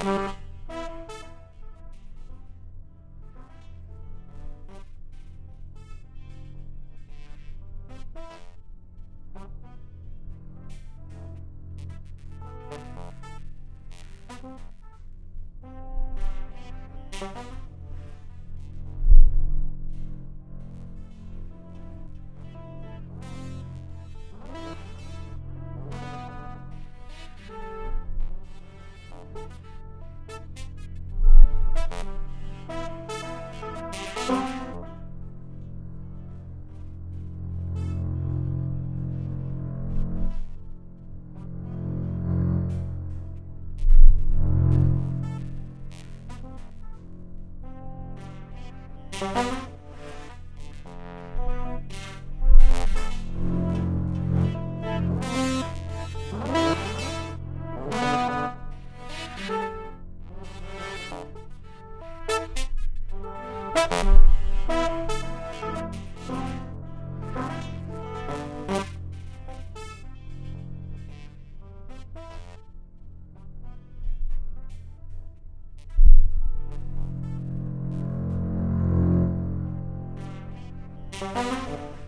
Thank Bye. You. you